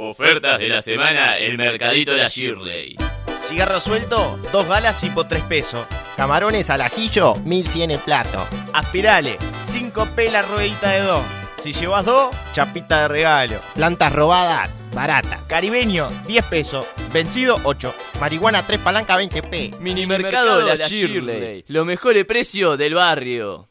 Ofertas de la semana, el mercadito de la Shirley. Cigarro suelto, dos galas y por tres pesos. Camarones al ajillo, 1100 el plato. Aspirale, cinco pelas ruedita de dos. Si llevas dos, chapita de regalo. Plantas robadas, baratas. Caribeño, 10 pesos. Vencido, 8. Marihuana 3 palanca 20p. Mini mercado de la Shirley. Los mejores precios del barrio.